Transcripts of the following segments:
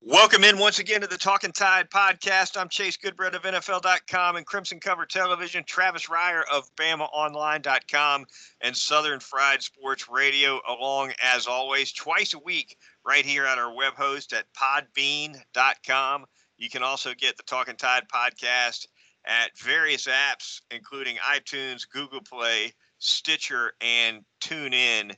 Welcome in once again to the Talking Tide podcast. I'm Chase Goodbread of NFL.com and Crimson Cover Television, Travis Reier of BamaOnline.com, and Southern Fried Sports Radio, along as always, twice a week right here at our web host at podbean.com. You can also get the Talking Tide podcast at various apps, including iTunes, Google Play, Stitcher, and TuneIn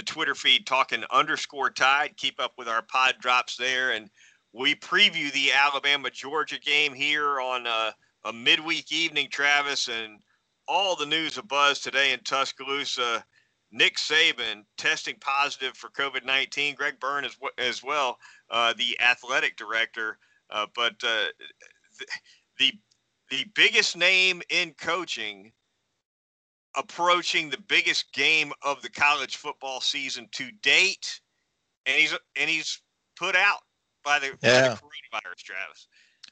the Twitter feed talking underscore tide. Keep up with our pod drops there. And we preview the Alabama Georgia game here on a, a midweek evening, Travis. And all the news of buzz today in Tuscaloosa. Nick Saban testing positive for COVID 19. Greg Byrne as, as well, uh, the athletic director. Uh, but uh, the, the biggest name in coaching approaching the biggest game of the college football season to date, and he's and he's put out by the, yeah. by the coronavirus, Travis.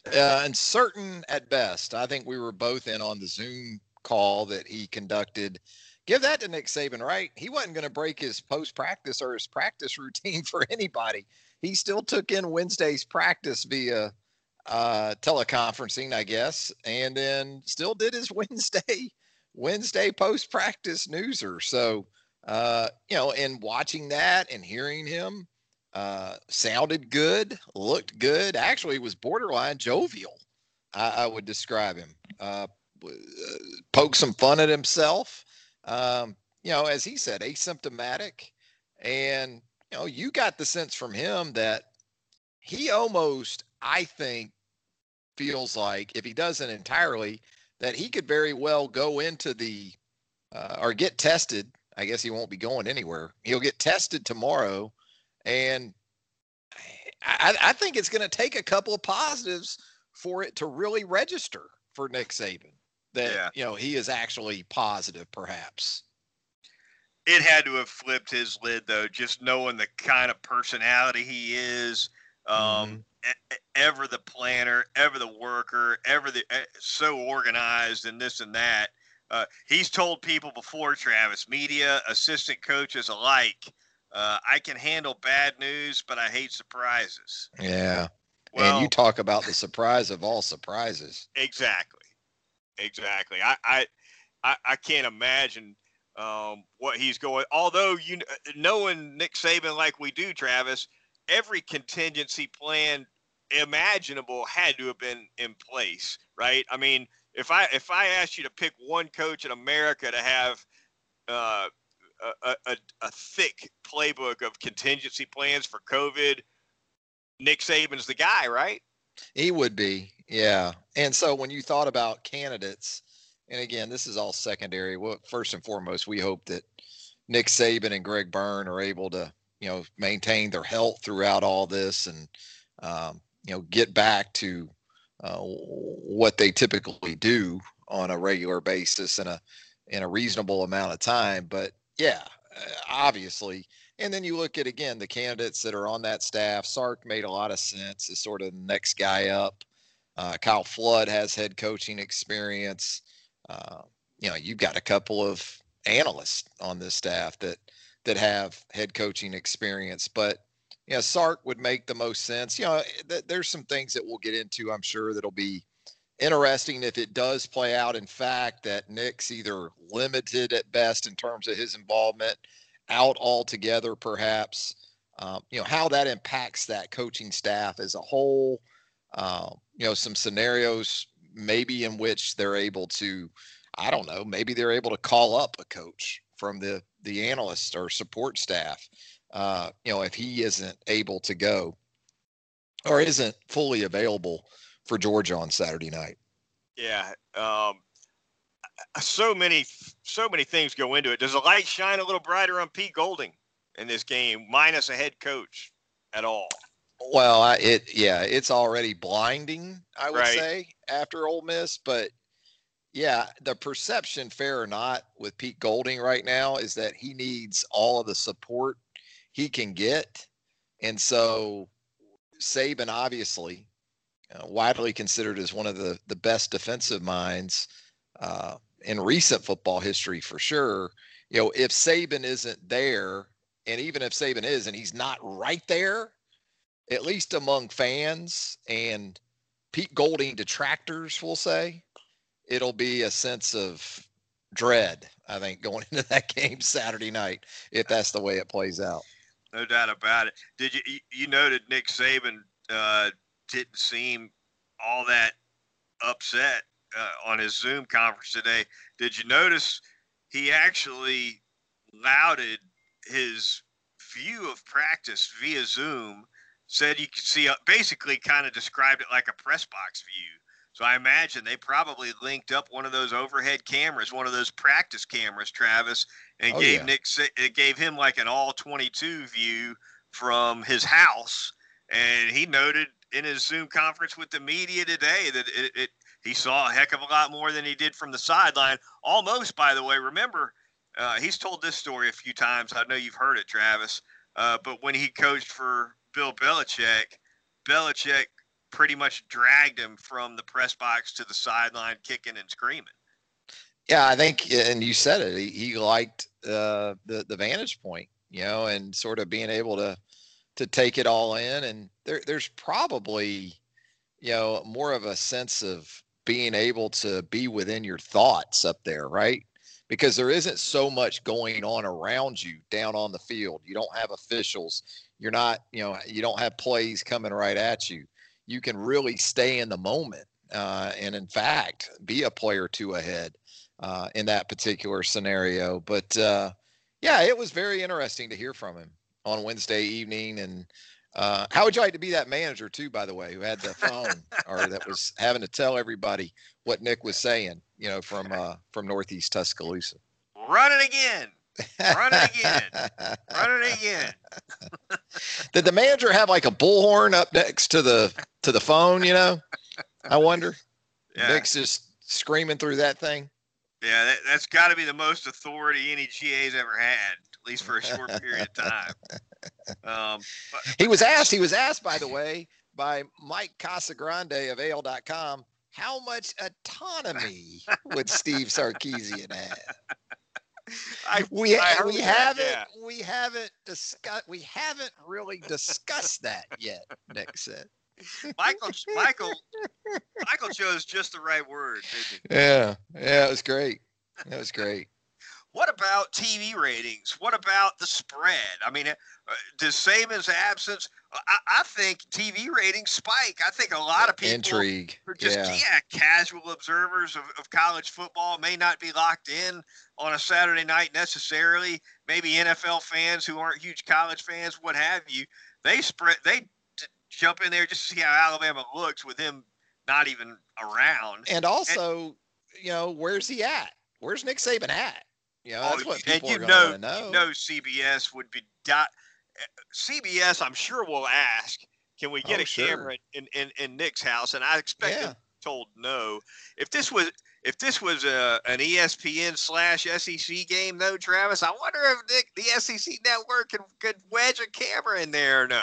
Uh, uncertain at best. I think we were both in on the Zoom call that he conducted. Give that to Nick Saban, right? He wasn't going to break his post practice or his practice routine for anybody. He still took in Wednesday's practice via uh, teleconferencing, I guess, and then still did his Wednesday Wednesday post practice newser. So, uh, you know, and watching that and hearing him uh, sounded good, looked good. Actually, was borderline jovial. I, I would describe him. Uh, uh, poke some fun at himself. Um, you know, as he said, asymptomatic. And, you know, you got the sense from him that he almost, I think, feels like if he doesn't entirely, that he could very well go into the uh, or get tested. I guess he won't be going anywhere. He'll get tested tomorrow, and I, I think it's going to take a couple of positives for it to really register for Nick Saban that yeah. you know he is actually positive, perhaps. It had to have flipped his lid though, just knowing the kind of personality he is. Um, mm-hmm ever the planner, ever the worker, ever the so organized and this and that. Uh, he's told people before, Travis, media, assistant coaches alike, uh, I can handle bad news, but I hate surprises. Yeah. Well, and you talk about the surprise of all surprises. Exactly. Exactly. I, I, I, I can't imagine um, what he's going. Although you knowing Nick Saban like we do, Travis, every contingency plan imaginable had to have been in place, right? I mean, if I if I asked you to pick one coach in America to have uh, a, a, a thick playbook of contingency plans for COVID, Nick Saban's the guy, right? He would be, yeah. And so when you thought about candidates, and again, this is all secondary. Well, first and foremost, we hope that Nick Saban and Greg Byrne are able to, you know, maintain their health throughout all this and um, you know get back to uh, what they typically do on a regular basis in a in a reasonable amount of time. But yeah, uh, obviously. And then you look at again the candidates that are on that staff. Sark made a lot of sense as sort of the next guy up. Uh, Kyle Flood has head coaching experience. Uh, you know, you've got a couple of analysts on this staff that that have head coaching experience, but know, Sark would make the most sense. You know, th- there's some things that we'll get into, I'm sure, that'll be interesting if it does play out. In fact, that Nick's either limited at best in terms of his involvement, out altogether, perhaps. Um, you know, how that impacts that coaching staff as a whole. Uh, you know, some scenarios maybe in which they're able to, I don't know, maybe they're able to call up a coach from the the analyst or support staff uh, you know, if he isn't able to go or isn't fully available for Georgia on Saturday night. Yeah. Um, so many, so many things go into it. Does the light shine a little brighter on Pete Golding in this game, minus a head coach at all? Well, I, it yeah, it's already blinding. I would right. say after Ole Miss, but yeah, the perception, fair or not, with Pete Golding right now is that he needs all of the support he can get. And so Saban, obviously, uh, widely considered as one of the, the best defensive minds uh, in recent football history for sure. You know, if Saban isn't there, and even if Saban is and he's not right there, at least among fans and Pete Golding detractors, we'll say, it'll be a sense of dread, I think, going into that game Saturday night, if that's the way it plays out. No doubt about it. Did you you noted Nick Saban uh, didn't seem all that upset uh, on his Zoom conference today? Did you notice he actually lauded his view of practice via Zoom? Said you could see, uh, basically, kind of described it like a press box view. So I imagine they probably linked up one of those overhead cameras, one of those practice cameras, Travis, and oh, gave yeah. Nick it gave him like an all 22 view from his house. And he noted in his Zoom conference with the media today that it, it he saw a heck of a lot more than he did from the sideline. Almost, by the way, remember uh, he's told this story a few times. I know you've heard it, Travis. Uh, but when he coached for Bill Belichick, Belichick pretty much dragged him from the press box to the sideline, kicking and screaming. Yeah, I think, and you said it. He, he liked uh, the the vantage point, you know, and sort of being able to to take it all in. And there, there's probably, you know, more of a sense of being able to be within your thoughts up there, right? Because there isn't so much going on around you down on the field. You don't have officials. You're not, you know, you don't have plays coming right at you you can really stay in the moment uh, and, in fact, be a player two ahead uh, in that particular scenario. But uh, yeah, it was very interesting to hear from him on Wednesday evening. And uh, how would you like to be that manager too, by the way, who had the phone or that was having to tell everybody what Nick was saying, you know, from uh, from Northeast Tuscaloosa? Run it again. Run it again. Run it again. Did the manager have like a bullhorn up next to the to the phone? You know, I wonder. Yeah. Nick's just screaming through that thing. Yeah, that, has got to be the most authority any GA's ever had, at least for a short period of time. Um, but, he was asked. He was asked, by the way, by Mike Casagrande of AL.com, how much autonomy would Steve Sarkisian have? I, we I we haven't yeah. we haven't discussed we haven't really discussed that yet. Nick said. Michael Michael Michael chose just the right word, Yeah, yeah, it was great. It was great. What about TV ratings? What about the spread? I mean, uh, does Saban's absence? I, I, think TV ratings spike. I think a lot of people intrigue are just yeah. yeah casual observers of, of college football may not be locked in on a Saturday night necessarily. Maybe NFL fans who aren't huge college fans, what have you. They spread. They jump in there just to see how Alabama looks with him not even around. And also, and, you know, where's he at? Where's Nick Saban at? You know, oh, that's oh, what people and you know, know. You know, CBS would be dot. CBS, I'm sure will ask, can we get oh, a sure. camera in, in, in Nick's house? And I expect yeah. told no. If this was if this was a, an ESPN slash SEC game, though, Travis, I wonder if Nick, the SEC network could, could wedge a camera in there or no.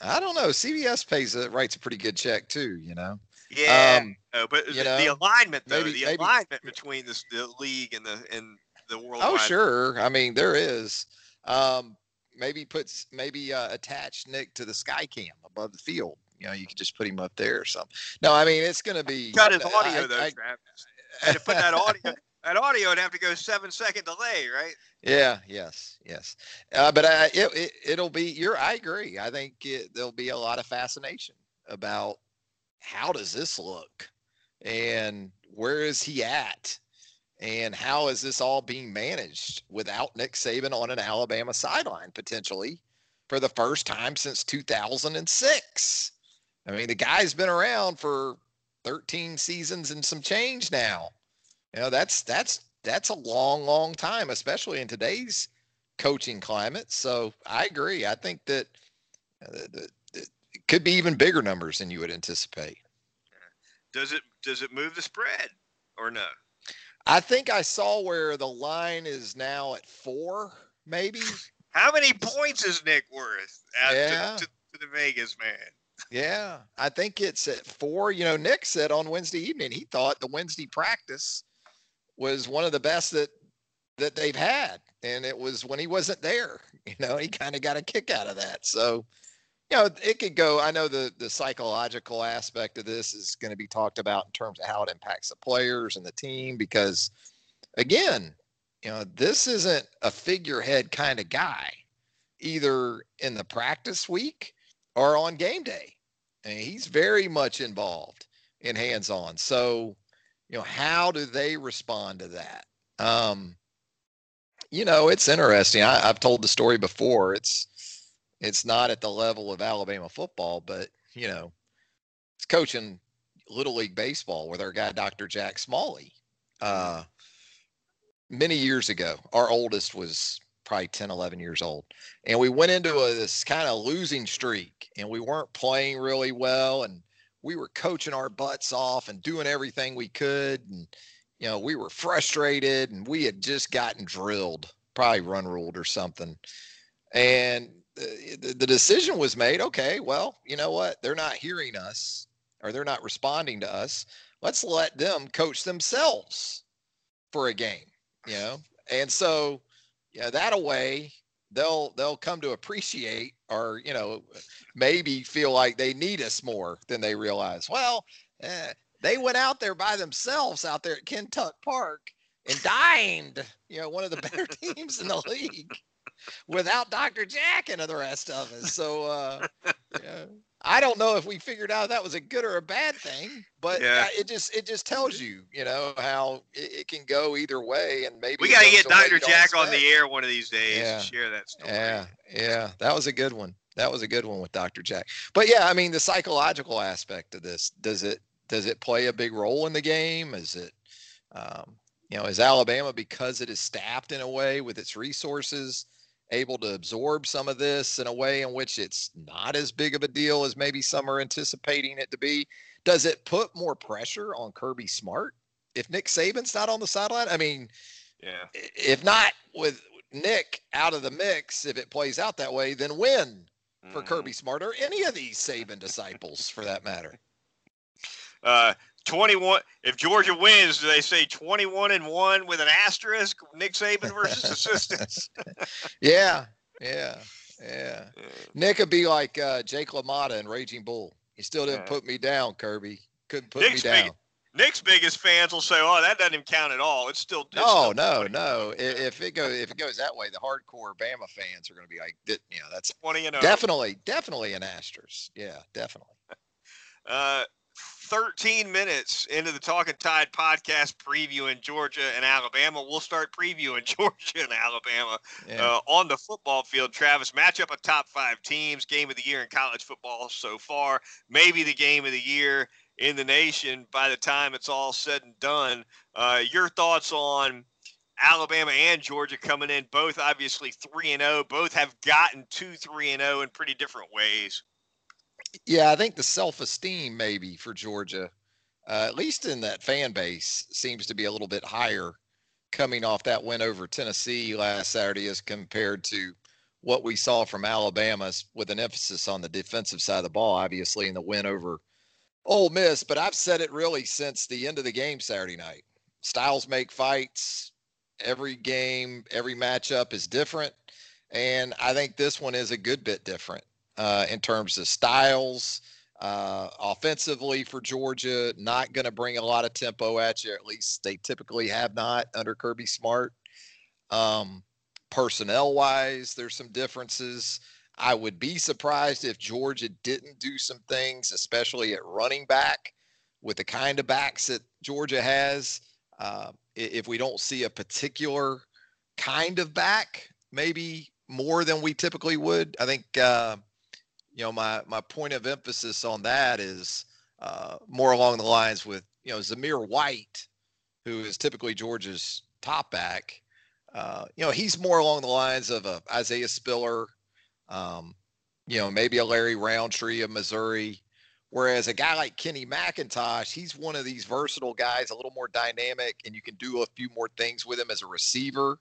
I don't know. CBS pays a, writes a pretty good check too. You know. Yeah, um, no, but the, know, the, alignment though, maybe, the maybe, alignment between the, the league and the and the world. Oh, sure. I mean, there is. Um, maybe puts maybe uh, attach Nick to the sky cam above the field. You know, you could just put him up there or something. No, I mean it's going to be cut his audio I, though, I, and to put that audio, that audio would have to go seven second delay, right? Yeah. Yes. Yes. Uh, but uh, it, it will be. You're. I agree. I think it, there'll be a lot of fascination about how does this look, and where is he at, and how is this all being managed without Nick Saban on an Alabama sideline potentially for the first time since 2006? I mean, the guy's been around for 13 seasons and some change now. You know, that's that's that's a long, long time, especially in today's coaching climate. So I agree. I think that the, the, it could be even bigger numbers than you would anticipate. Does it does it move the spread or no? I think I saw where the line is now at four, maybe. How many points is Nick worth yeah. to, to, to, the Vegas man? Yeah, I think it's at four. You know, Nick said on Wednesday evening he thought the Wednesday practice was one of the best that that they've had, and it was when he wasn't there. You know, he kind of got a kick out of that. So, you know, it could go. I know the the psychological aspect of this is going to be talked about in terms of how it impacts the players and the team because, again, you know, this isn't a figurehead kind of guy, either in the practice week or on game day. And he's very much involved in hands on. So, you know, how do they respond to that? Um, you know, it's interesting. I, have told the story before. It's it's not at the level of Alabama football, but you know, it's coaching little league baseball with our guy Dr. Jack Smalley. Uh, many years ago, our oldest was probably 10, 11 years old, and we went into a, this kind of losing streak, and we weren't playing really well, and we were coaching our butts off and doing everything we could, and you know, we were frustrated, and we had just gotten drilled, probably run ruled or something, and the, the decision was made okay well you know what? They're not hearing us or they're not responding to us. Let's let them coach themselves for a game you know? And so yeah that way they'll they'll come to appreciate or you know maybe feel like they need us more than they realize well eh, they went out there by themselves out there at kentuck park and dined you know one of the better teams in the league without Dr. Jack and the rest of us. So uh, yeah. I don't know if we figured out that was a good or a bad thing, but yeah. it just it just tells you, you know, how it, it can go either way, and maybe we got to get Dr. Jack on the air one of these days yeah. and share that story. Yeah, yeah, that was a good one. That was a good one with Dr. Jack. But yeah, I mean, the psychological aspect of this does it does it play a big role in the game? Is it um, you know, is Alabama because it is staffed in a way with its resources? Able to absorb some of this in a way in which it's not as big of a deal as maybe some are anticipating it to be? Does it put more pressure on Kirby Smart if Nick Saban's not on the sideline? I mean, yeah. If not with Nick out of the mix, if it plays out that way, then when for mm. Kirby Smart or any of these Saban disciples for that matter? Uh, 21 if Georgia wins, do they say 21 and 1 with an asterisk Nick Saban versus assistants? yeah. Yeah. Yeah. Nick would be like uh, Jake LaMotta and Raging Bull. He still didn't put me down, Kirby. Couldn't put Nick's me down. Big, Nick's biggest fans will say, "Oh, that doesn't even count at all. It's still." It's no, still no, no. If it goes, if it goes that way, the hardcore Bama fans are going to be like, "You know, that's 20 and 0. definitely, definitely an asterisk. Yeah, definitely." Uh, 13 minutes into the Talking Tide podcast previewing Georgia and Alabama. We'll start previewing Georgia and Alabama yeah. uh, on the football field. Travis, matchup of top five teams, game of the year in college football so far, maybe the game of the year in the nation by the time it's all said and done. Uh, your thoughts on Alabama and Georgia coming in, both obviously 3 and 0, both have gotten to 3 and 0 in pretty different ways. Yeah, I think the self esteem maybe for Georgia, uh, at least in that fan base, seems to be a little bit higher coming off that win over Tennessee last Saturday as compared to what we saw from Alabama with an emphasis on the defensive side of the ball, obviously, in the win over Ole Miss. But I've said it really since the end of the game Saturday night. Styles make fights. Every game, every matchup is different. And I think this one is a good bit different uh, in terms of styles. Uh, offensively for Georgia, not going to bring a lot of tempo at you. At least they typically have not under Kirby Smart. Um, personnel wise, there's some differences. I would be surprised if Georgia didn't do some things, especially at running back with the kind of backs that Georgia has. Uh, if we don't see a particular kind of back, maybe more than we typically would. I think uh, you know, my my point of emphasis on that is uh, more along the lines with you know Zamir White, who is typically Georgia's top back. Uh, you know, he's more along the lines of a Isaiah Spiller, um, you know, maybe a Larry Rountree of Missouri. Whereas a guy like Kenny McIntosh, he's one of these versatile guys, a little more dynamic, and you can do a few more things with him as a receiver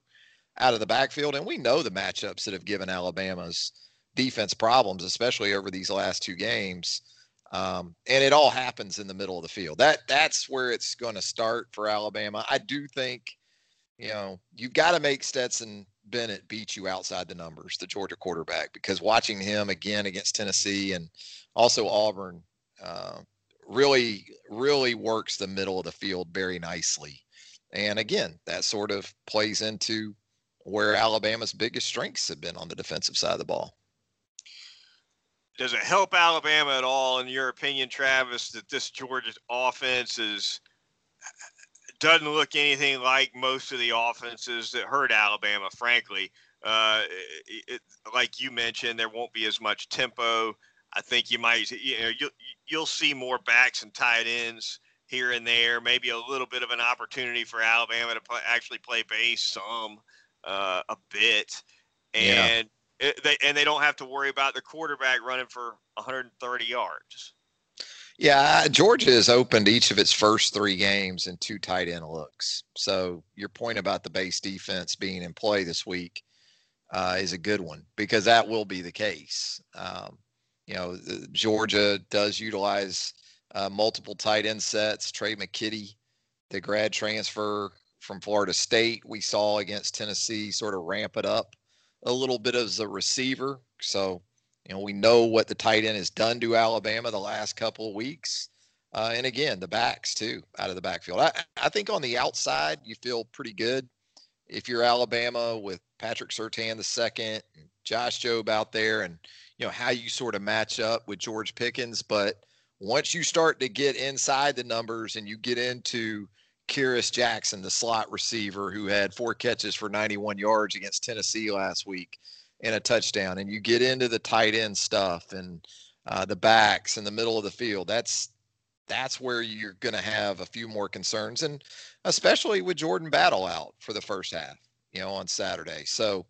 out of the backfield. And we know the matchups that have given Alabama's defense problems, especially over these last two games. Um, and it all happens in the middle of the field. That that's where it's going to start for Alabama. I do think, you know, you've got to make Stetson Bennett beat you outside the numbers, the Georgia quarterback, because watching him again against Tennessee and also Auburn uh, really, really works the middle of the field very nicely. And again, that sort of plays into where Alabama's biggest strengths have been on the defensive side of the ball. Does it help Alabama at all, in your opinion, Travis, that this Georgia offense is doesn't look anything like most of the offenses that hurt Alabama, frankly. Uh, it, it, like you mentioned, there won't be as much tempo. I think you might, you know, you'll, you'll see more backs and tight ends here and there. Maybe a little bit of an opportunity for Alabama to play, actually play base some uh, a bit, and yeah. It, they and they don't have to worry about the quarterback running for 130 yards. Yeah, Georgia has opened each of its first three games in two tight end looks. So your point about the base defense being in play this week uh, is a good one because that will be the case. Um, you know, Georgia does utilize uh, multiple tight end sets. Tre' McKitty, the grad transfer from Florida State, we saw against Tennessee, sort of ramp it up a little bit as a receiver. So you know, we know what the tight end has done to Alabama the last couple of weeks. Uh, and again, the backs too, out of the backfield. I, I think on the outside, you feel pretty good. If you're Alabama with Patrick Surtain the second, Josh Jobe out there, and you know how you sort of match up with George Pickens. But once you start to get inside the numbers and you get into Kearis Jackson, the slot receiver who had four catches for 91 yards against Tennessee last week, and a touchdown, and you get into the tight end stuff and uh, the backs in the middle of the field, that's that's where you're going to have a few more concerns, and especially with Jordan Battle out for the first half, you know, on Saturday. So,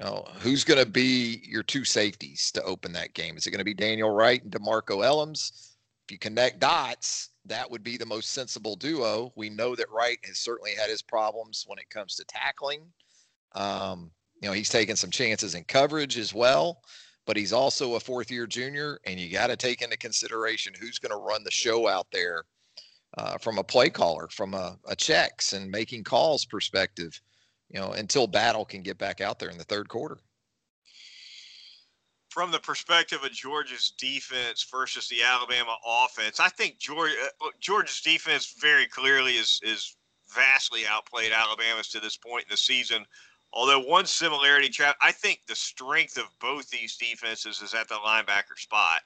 you know, who's going to be your two safeties to open that game? Is it going to be Daniel Wright and DeMarcco Hellams? If you connect dots, that would be the most sensible duo. We know that Wright has certainly had his problems when it comes to tackling. Um, you know, he's taking some chances in coverage as well, but he's also a fourth year junior, and you got to take into consideration who's going to run the show out there uh, from a play caller, from a, a checks and making calls perspective, you know, until Battle can get back out there in the third quarter from the perspective of Georgia's defense versus the Alabama offense, I think Georgia uh, Georgia's defense very clearly is is vastly outplayed Alabama's to this point in the season. Although one similarity, I think the strength of both these defenses is at the linebacker spot.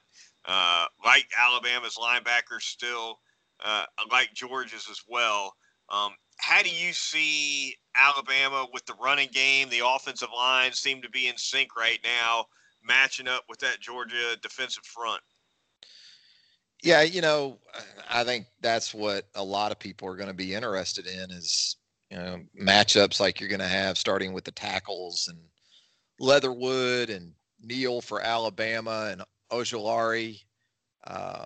Uh, like Alabama's linebackers still, uh, like Georgia's as well. Um, how do you see Alabama with the running game? The offensive line seem to be in sync right now, matching up with that Georgia defensive front. Yeah, you know, I think that's what a lot of people are going to be interested in is you know, matchups like you're going to have starting with the tackles and Leatherwood and Neal for Alabama and Ojulari, uh,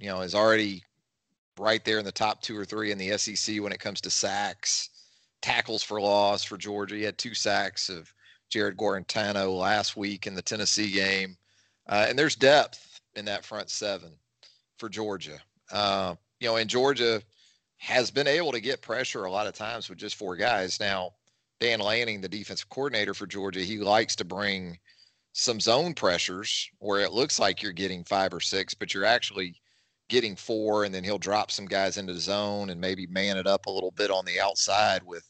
you know, is already right there in the top two or three in the SEC when it comes to sacks, tackles for loss for Georgia. He had two sacks of Jarrett Guarantano last week in the Tennessee game. Uh, and there's depth in that front seven for Georgia. Uh, you know, and Georgia – has been able to get pressure a lot of times with just four guys. Now, Dan Lanning, the defensive coordinator for Georgia, he likes to bring some zone pressures where it looks like you're getting five or six, but you're actually getting four, and then he'll drop some guys into the zone and maybe man it up a little bit on the outside with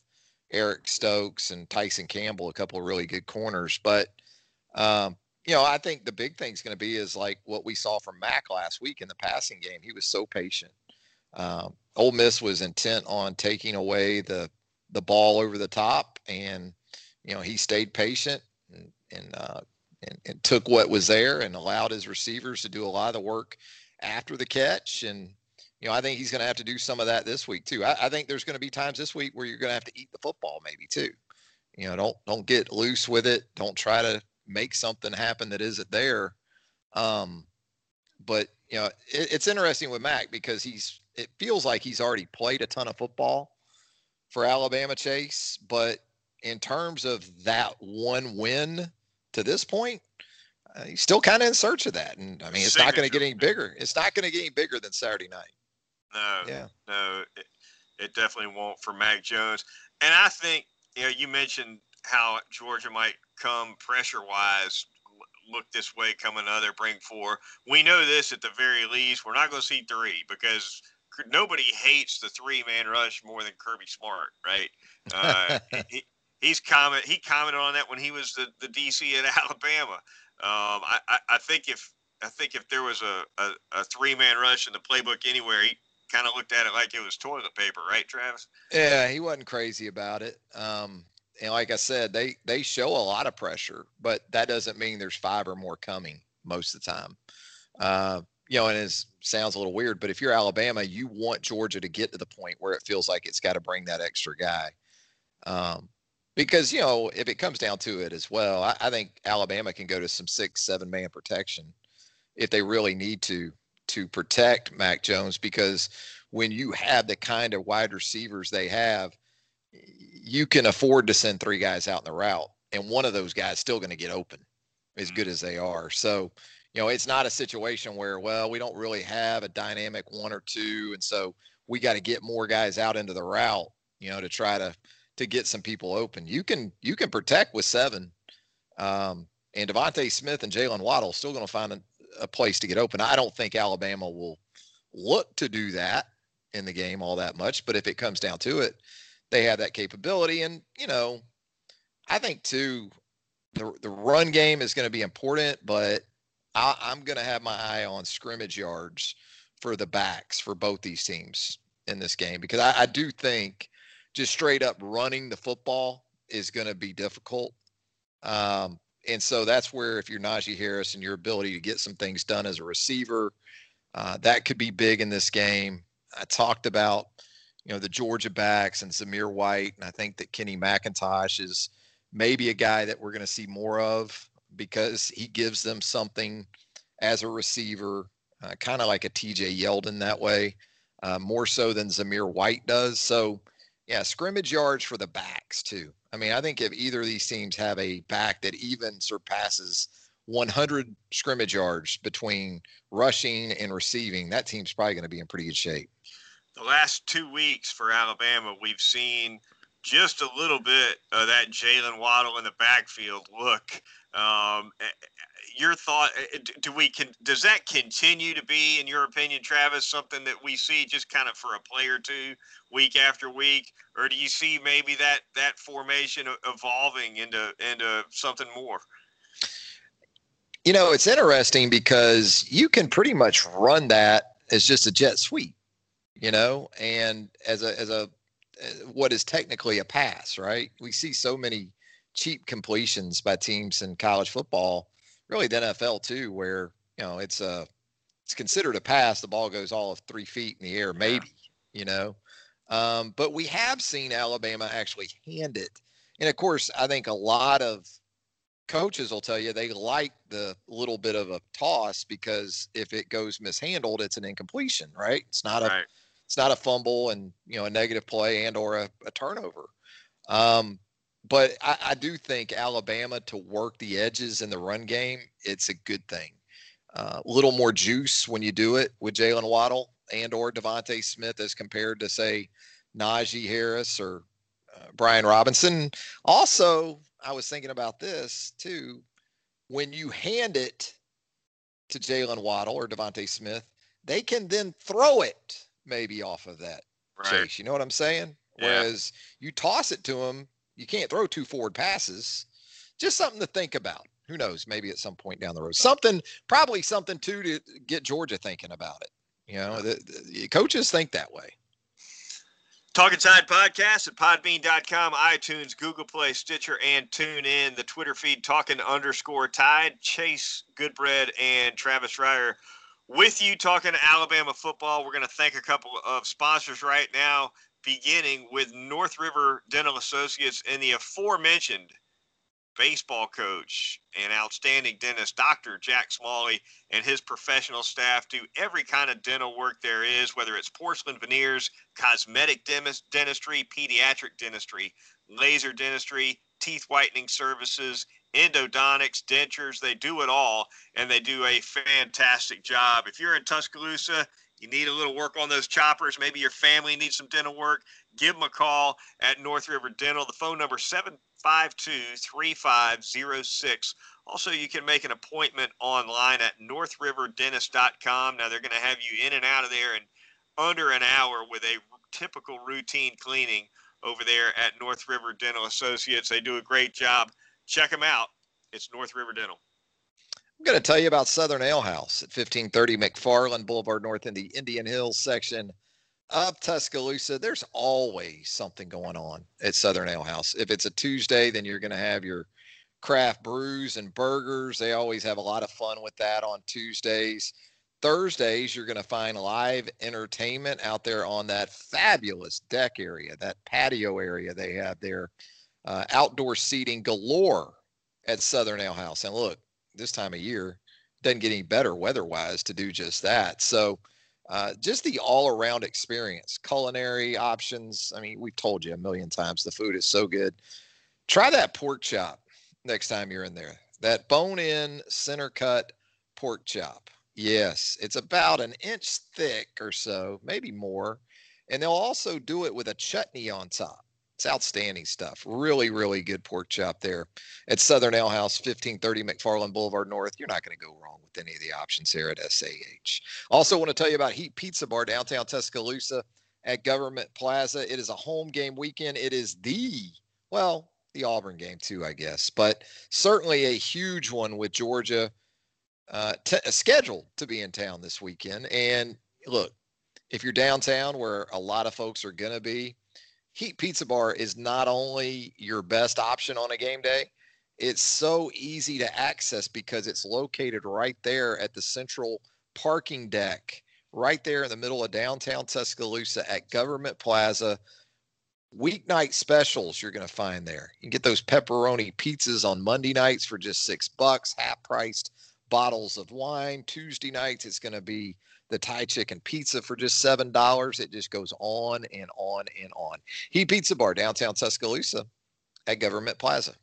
Eric Stokes and Tyson Campbell, a couple of really good corners. But um, you know, I think the big thing is going to be is like what we saw from Mac last week in the passing game. He was so patient. Um, Ole Miss was intent on taking away the the ball over the top, and you know he stayed patient and and, uh, and, and took what was there and allowed his receivers to do a lot of the work after the catch. And you know I think he's going to have to do some of that this week too. I, I think there's going to be times this week where you're going to have to eat the football maybe too. You know, don't don't get loose with it. Don't try to make something happen that isn't there. Um, but you know, it, it's interesting with Mac because he's it feels like he's already played a ton of football for Alabama Chase, but in terms of that one win to this point, uh, he's still kind of in search of that. And I mean, it's not going to get any bigger. It's not going to get any bigger than Saturday night. No, yeah, no, it, it definitely won't for Mac Jones. And I think you know, you mentioned how Georgia might come pressure wise look this way come another bring four. We know this at the very least. We're not going to see three because nobody hates the three man rush more than Kirby Smart, right? Uh, he, he's comment he commented on that when he was the, the DC at Alabama. Um, I, I, I, think if I think if there was a, a, a three man rush in the playbook anywhere, he kind of looked at it like it was toilet paper, right, Travis? Yeah, he wasn't crazy about it. Um, and like I said, they they show a lot of pressure, but that doesn't mean there's five or more coming most of the time. Uh, you know, and it sounds a little weird, but if you're Alabama, you want Georgia to get to the point where it feels like it's got to bring that extra guy. Um, because you know, if it comes down to it as well, I, I think Alabama can go to some six, seven man protection if they really need to to protect Mac Jones. Because when you have the kind of wide receivers they have, you can afford to send three guys out in the route, and one of those guys still going to get open, as mm-hmm. good as they are. So, you know, it's not a situation where, well, we don't really have a dynamic one or two, and so we got to get more guys out into the route, you know, to try to to get some people open. You can you can protect with seven, um, and DeVonta Smith and Jaylen Waddle still going to find a, place to get open. I don't think Alabama will look to do that in the game all that much, but if it comes down to it, they have that capability. And, you know, I think too, the, the run game is going to be important, but I, I'm going to have my eye on scrimmage yards for the backs for both these teams in this game because I, I do think just straight up running the football is going to be difficult. Um, and so that's where if you're Najee Harris and your ability to get some things done as a receiver, uh, that could be big in this game. I talked about you know, the Georgia backs and Zamir White. And I think that Kenny McIntosh is maybe a guy that we're going to see more of because he gives them something as a receiver, uh, kind of like a TJ Yeldon that way, uh, more so than Zamir White does. So, yeah, scrimmage yards for the backs too. I mean, I think if either of these teams have a back that even surpasses 100 scrimmage yards between rushing and receiving, that team's probably going to be in pretty good shape the last two weeks for Alabama, we've seen just a little bit of that Jaylen Waddle in the backfield look. Um, eh, eh, your thought? Eh, do we can? Does that continue to be, in your opinion, Travis, something that we see just kind of for a play or two, week after week, or do you see maybe that that formation evolving into into something more? You know, it's interesting because you can pretty much run that as just a jet sweep you know, and as a as a what is technically a pass, right? We see so many cheap completions by teams in college football, really the NFL too, where you know it's a it's considered a pass. The ball goes all of three feet in the air, maybe, you know. Um, but we have seen Alabama actually hand it, and of course, I think a lot of coaches will tell you they like the little bit of a toss because if it goes mishandled, it's an incompletion, right? It's not right. a it's not a fumble and you know a negative play and or a, a turnover. Um, but I, I, do think Alabama to work the edges in the run game, it's a good thing. A uh, little more juice when you do it with Jaylen Waddle and or DeVonta Smith as compared to say Najee Harris or uh, Brian Robinson. Also, I was thinking about this too. When you hand it to Jaylen Waddle or DeVonta Smith, they can then throw it maybe off of that right. chase. You know what I'm saying? Yeah. Whereas you toss it to him, you can't throw two forward passes. Just something to think about. Who knows? Maybe at some point down the road, something probably something too to get Georgia thinking about it. You know, the, the coaches think that way. Talking Tide podcast at podbean.com, iTunes, Google Play, Stitcher, and tune in. The Twitter feed talking underscore tide. Chase Goodbread and Travis Reier with you talking Alabama football. We're going to thank a couple of sponsors right now, beginning with North River Dental Associates and the aforementioned baseball coach and outstanding dentist, Dr. Jack Smalley, and his professional staff do every kind of dental work there is, whether it's porcelain veneers, cosmetic dentistry, pediatric dentistry, laser dentistry, teeth whitening services, endodontics, dentures, they do it all, and they do a fantastic job. If you're in Tuscaloosa, you need a little work on those choppers, maybe your family needs some dental work, give them a call at North River Dental. The phone number 7 852 3506. Also, you can make an appointment online at northriverdentist.com. Now, they're going to have you in and out of there in under an hour with a typical routine cleaning over there at North River Dental Associates. They do a great job. Check them out. It's North River Dental. I'm going to tell you about Southern Ale House at 1530 McFarland Boulevard North in the Indian Hills section of Tuscaloosa. There's always something going on at Southern Ale House. If it's a Tuesday, then you're going to have your craft brews and burgers. They always have a lot of fun with that on Tuesdays. Thursdays, you're going to find live entertainment out there on that fabulous deck area, that patio area they have there. Uh, outdoor seating galore at Southern Ale House. And look, this time of year doesn't get any better weather-wise to do just that. So, uh, just the all-around experience, culinary options. I mean, we've told you a million times the food is so good. Try that pork chop next time you're in there. That bone-in center cut pork chop. Yes, it's about an inch thick or so, maybe more. And they'll also do it with a chutney on top. It's outstanding stuff. Really, really good pork chop there at Southern Ale House, 1530 McFarland Boulevard North. You're not going to go wrong with any of the options here at SAH. Also, want to tell you about Heat Pizza Bar downtown Tuscaloosa at Government Plaza. It is a home game weekend. It is the, well, the Auburn game too, I guess, but certainly a huge one with Georgia uh, t- scheduled to be in town this weekend. And look, if you're downtown where a lot of folks are going to be, Heat Pizza Bar is not only your best option on a game day, it's so easy to access because it's located right there at the central parking deck, right there in the middle of downtown Tuscaloosa at Government Plaza. Weeknight specials you're going to find there. You can get those pepperoni pizzas on Monday nights for just six bucks, half priced bottles of wine. Tuesday nights it's going to be the Thai chicken pizza for just seven dollars. It just goes on and on and on. Heat Pizza Bar, downtown Tuscaloosa, at Government Plaza.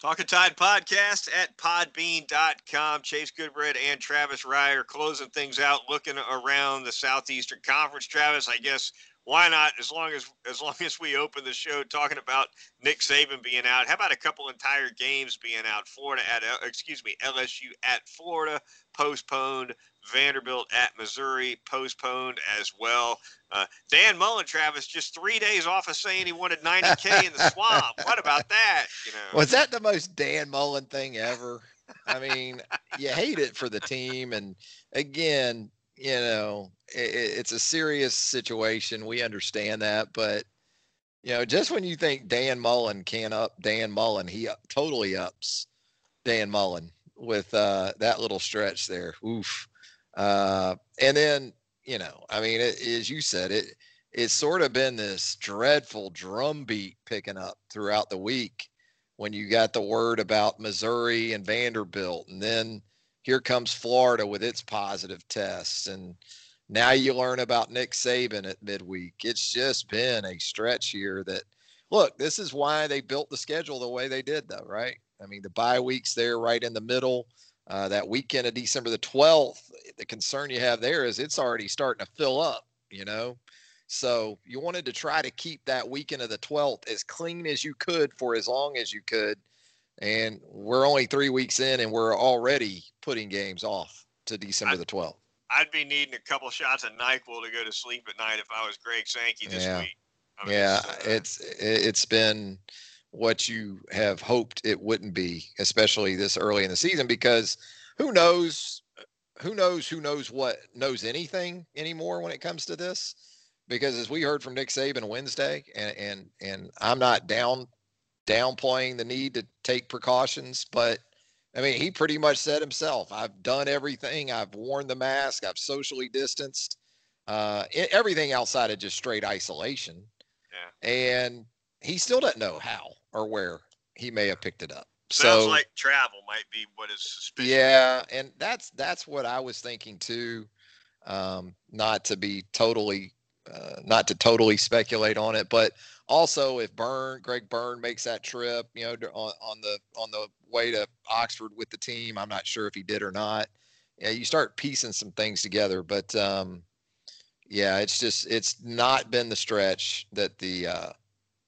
Talking Tide podcast at podbean.com. Chase Goodbread and Travis Reier closing things out, looking around the Southeastern Conference. Travis, I guess why not? As long as as long as we open the show talking about Nick Saban being out, how about a couple entire games being out? Florida at excuse me, LSU at Florida postponed. Vanderbilt at Missouri postponed as well. Uh, Dan Mullen, Travis, just three days off of saying he wanted 90k in the swamp. What about that? You know, was that the most Dan Mullen thing ever? I mean, you hate it for the team, and again, you know, it, it's a serious situation. We understand that, but you know, just when you think Dan Mullen can up Dan Mullen, he up, totally ups Dan Mullen with uh, that little stretch there. Oof. Uh, and then, you know, I mean, it, as you said, it it's sort of been this dreadful drumbeat picking up throughout the week when you got the word about Missouri and Vanderbilt, and then here comes Florida with its positive tests. And now you learn about Nick Saban at midweek. It's just been a stretch here that, look, this is why they built the schedule the way they did, though, right? I mean, the bye weeks there right in the middle. Uh, that weekend of December the 12th, the concern you have there is it's already starting to fill up, you know? So you wanted to try to keep that weekend of the 12th as clean as you could for as long as you could and we're only three weeks in, and we're already putting games off to December I'd, the 12th. I'd be needing a couple shots of Nyquil to go to sleep at night if I was Greg Sankey this yeah. week. I mean, yeah, it's, uh, it's it's been what you have hoped it wouldn't be, especially this early in the season, because who knows, who knows, who knows what knows anything anymore when it comes to this. Because as we heard from Nick Saban Wednesday, and and and I'm not down downplaying the need to take precautions, but I mean, he pretty much said himself, I've done everything. I've worn the mask. I've socially distanced, uh, everything outside of just straight isolation. Yeah. And he still doesn't know how or where he may have picked it up. Sounds so, like travel might be what is suspicious. Yeah, and that's that's what I was thinking too. Um, not to be totally, uh, not to totally speculate on it, but also if Byrne, Greg Byrne makes that trip, you know, on, on the on the way to Oxford with the team, I'm not sure if he did or not. Yeah, you start piecing some things together, but um, yeah, it's just it's not been the stretch that the uh,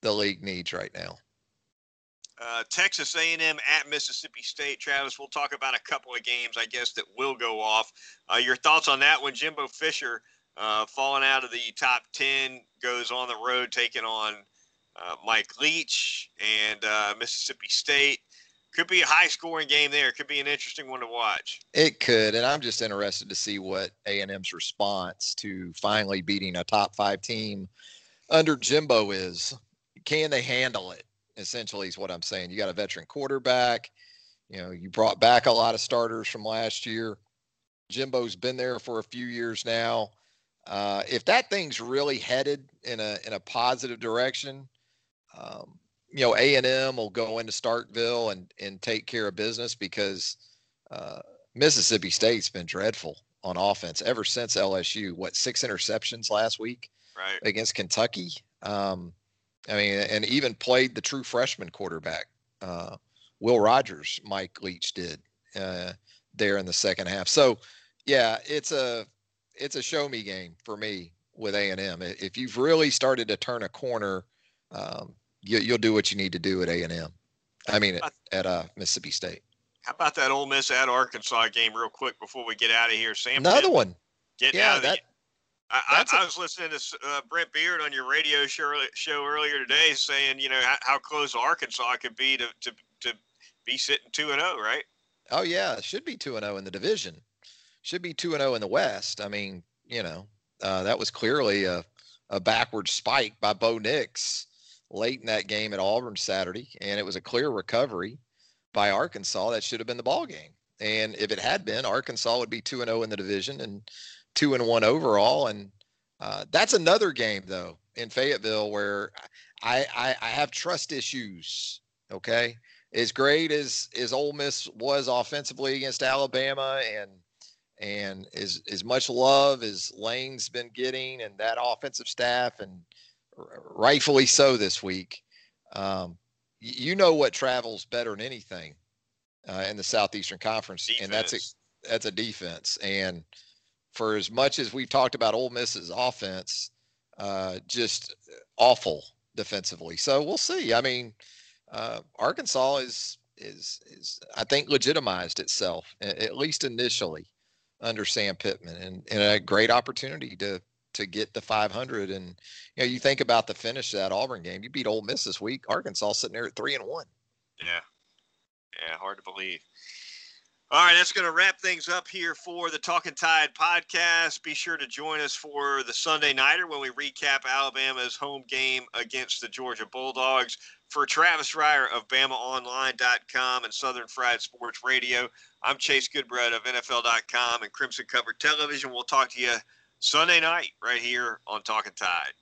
the league needs right now. Uh, Texas A&M at Mississippi State. Travis, we'll talk about a couple of games, I guess, that will go off. Uh, your thoughts on that one? Jimbo Fisher uh, falling out of the top 10 goes on the road taking on uh, Mike Leach and uh, Mississippi State. Could be a high scoring game there. Could be an interesting one to watch. It could, and I'm just interested to see what A&M's response to finally beating a top five team under Jimbo is. Can they handle it? essentially is what I'm saying. You got a veteran quarterback. You know, you brought back a lot of starters from last year. Jimbo's been there for a few years now. Uh, if that thing's really headed in a in a positive direction, um, you know, A and M will go into Starkville and and take care of business because uh, Mississippi State's been dreadful on offense ever since LSU. What six interceptions last week right. against Kentucky? Um, I mean, and even played the true freshman quarterback, uh, Will Rogers. Mike Leach did uh, there in the second half. So, yeah, it's a it's a show me game for me with A and M. If you've really started to turn a corner, um, you, will do what you need to do at A and M. I mean, at, at uh, Mississippi State. How about that Ole Miss at Arkansas game, real quick, before we get out of here? Sam, another one. Getting yeah, out of that, the, I, I, I, was listening to uh, Brent Beard on your radio show, show earlier today, saying you know how, how, close Arkansas could be to to, to be sitting two and zero, oh, right? Oh yeah, should be two and zero oh in the division. Should be two and zero oh in the West. I mean, you know, uh, that was clearly a a backward spike by Bo Nix late in that game at Auburn Saturday, and it was a clear recovery by Arkansas. That should have been the ball game. And if it had been, Arkansas would be two and zero in the division and two and one overall. And uh, that's another game though in Fayetteville where I, I, I have trust issues. Okay, as great as as Ole Miss was offensively against Alabama, and and as as much love as Lane's been getting, and that offensive staff, and rightfully so this week. Um, you know what travels better than anything uh, in the Southeastern Conference, defense. and that's a that's a defense. And for as much as we've talked about Ole Miss's offense, uh, just awful defensively. So we'll see. I mean, uh, Arkansas is is is I think legitimized itself at least initially under Sam Pittman, and, and a great opportunity to to get the 500. And you know, you think about the finish of that Auburn game. You beat Ole Miss this week. Arkansas sitting there at three and one. Yeah, yeah, hard to believe. All right, that's going to wrap things up here for the Talking Tide podcast. Be sure to join us for the Sunday Nighter when we recap Alabama's home game against the Georgia Bulldogs. For Travis Reier of BamaOnline.com and Southern Fried Sports Radio, I'm Chase Goodbread of NFL.com and Crimson Cover Television. We'll talk to you Sunday night right here on Talking Tide.